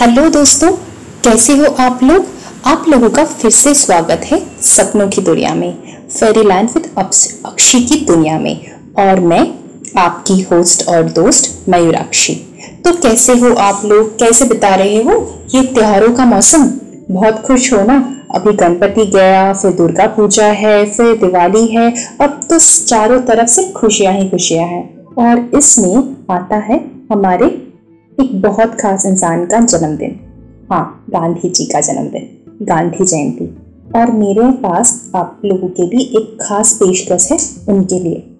Hello दोस्तों, कैसे हो आप लोग? आप लोगों का फिर से स्वागत है सपनों की दुनिया में फेरी लैंड विद अक्षी की दुनिया में। और मैं आपकी होस्ट और दोस्त मयूराक्षी। तो कैसे हो आप लोग? कैसे बिता रहे हो? ये त्योहारों का मौसम? बहुत खुश हो ना? अभी गणपति गया, फिर दुर्गा पूजा है, फिर दिवाली है, अब तो चारों तरफ़ से खुशियाँ ही खुशियाँ हैं। और इसमें आता है हमारे एक बहुत खास इंसान का जन्मदिन। हाँ गांधी जी का जन्मदिन, गांधी जयंती। और मेरे पास आप लोगों के लिए एक खास पेशकश है उनके लिए,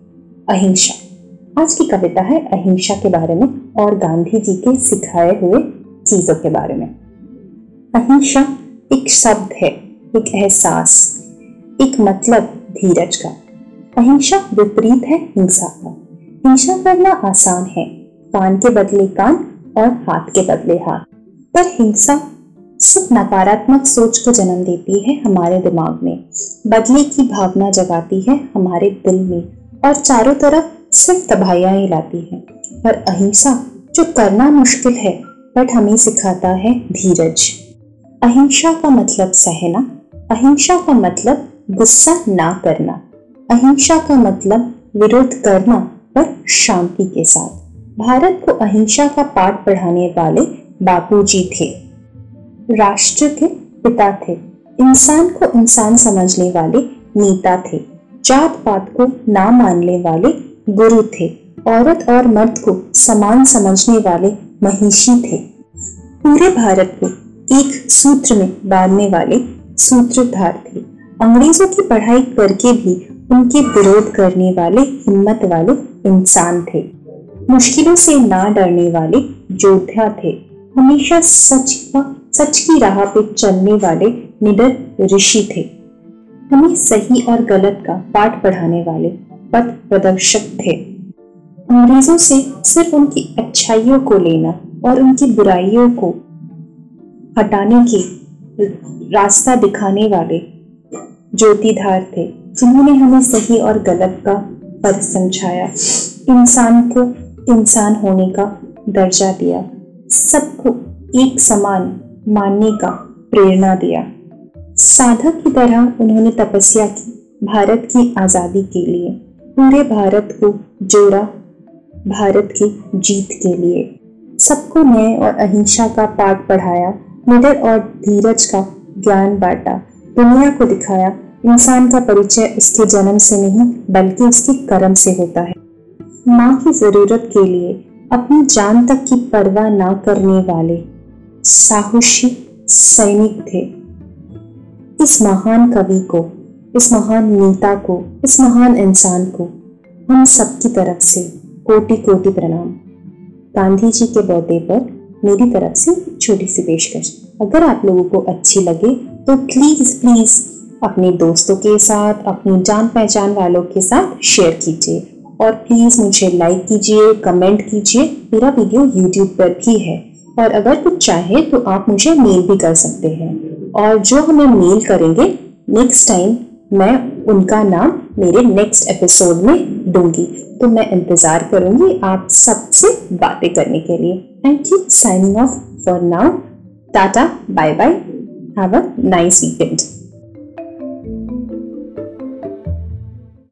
अहिंसा। आज की कविता है अहिंसा के बारे में और गांधी जी के सिखाए हुए चीज़ों के बारे में। अहिंसा एक शब्द है, एक एहसास, एक मतलब धीरज का। अहिंसा विपरीत है हिंसा का। हिंसा करना आसान है, कान के बदले कान और हाथ के बदले हाथ पर हिंसा सिर्फ़ नकारात्मक सोच को जन्म देती है हमारे दिमाग में। बदले की भावना जगाती है हमारे दिल में और चारों तरफ़ सिर्फ़ तबाहियाँ ही लाती है। पर अहिंसा जो करना मुश्किल है, बट हमें सिखाता है धीरज। अहिंसा का मतलब सहना, अहिंसा का मतलब गुस्सा ना करना, अहिंसा का मतलब विरोध करना पर शांति के साथ। भारत को अहिंसा का पाठ पढ़ाने वाले बापूजी थे। राष्ट्र के पिता थे। इंसान को इंसान समझने वाले नेता थे। जात पात को ना मानने वाले गुरु थे। औरत और मर्द को समान समझने वाले महिषी थे। पूरे भारत को एक सूत्र में बांधने वाले सूत्रधार थे। अंग्रेज़ों की पढ़ाई करके भी उनके विरोध करने वाले हिम्मत वाले इंसान थे। मुश्किलों से ना डरने वाले योद्धा थे। हमेशा सच का सच की राह पे चलने वाले निडर ऋषि थे। हमें सही और गलत का पाठ पढ़ाने वाले पथ प्रदर्शक थे। अंग्रेज़ों से सिर्फ़ उनकी अच्छाइयों को लेना और उनकी बुराइयों को हटाने की रास्ता दिखाने वाले ज्योतिधार थे, जिन्होंने हमें सही और गलत का पथ समझाया। इंसान को इंसान होने का दर्जा दिया। सबको एक समान मानने का प्रेरणा दिया। साधक की तरह उन्होंने तपस्या की, भारत की आज़ादी के लिए। पूरे भारत को जोड़ा भारत की जीत के लिए। सबको न्याय और अहिंसा का पाठ पढ़ाया निडर और धीरज का ज्ञान बांटा। दुनिया को दिखाया, इंसान का परिचय उसके जन्म से नहीं, बल्कि उसके कर्म से होता है। माँ की ज़रूरत के लिए अपनी जान तक की परवाह ना करने वाले साहसी सैनिक थे। इस महान कवि को, इस महान नेता को, इस महान इंसान को हम सबकी तरफ़ से कोटि कोटि प्रणाम। गांधी जी के बर्थडे पर मेरी तरफ़ से छोटी सी पेशकश। अगर आप लोगों को अच्छी लगे तो प्लीज़ प्लीज़ अपने दोस्तों के साथ, अपनी जान पहचान वालों के साथ शेयर कीजिए। और प्लीज़ मुझे लाइक कीजिए कमेंट कीजिए। मेरा वीडियो यूट्यूब पर भी है। और अगर कुछ चाहे तो आप मुझे मेल भी कर सकते हैं। और जो हमें मेल करेंगे नेक्स्ट टाइम मैं उनका नाम मेरे नेक्स्ट एपिसोड में दूँगी। तो मैं इंतज़ार करूँगी आप सबसे बातें करने के लिए। Thank you signing off for now tata bye bye have a nice weekend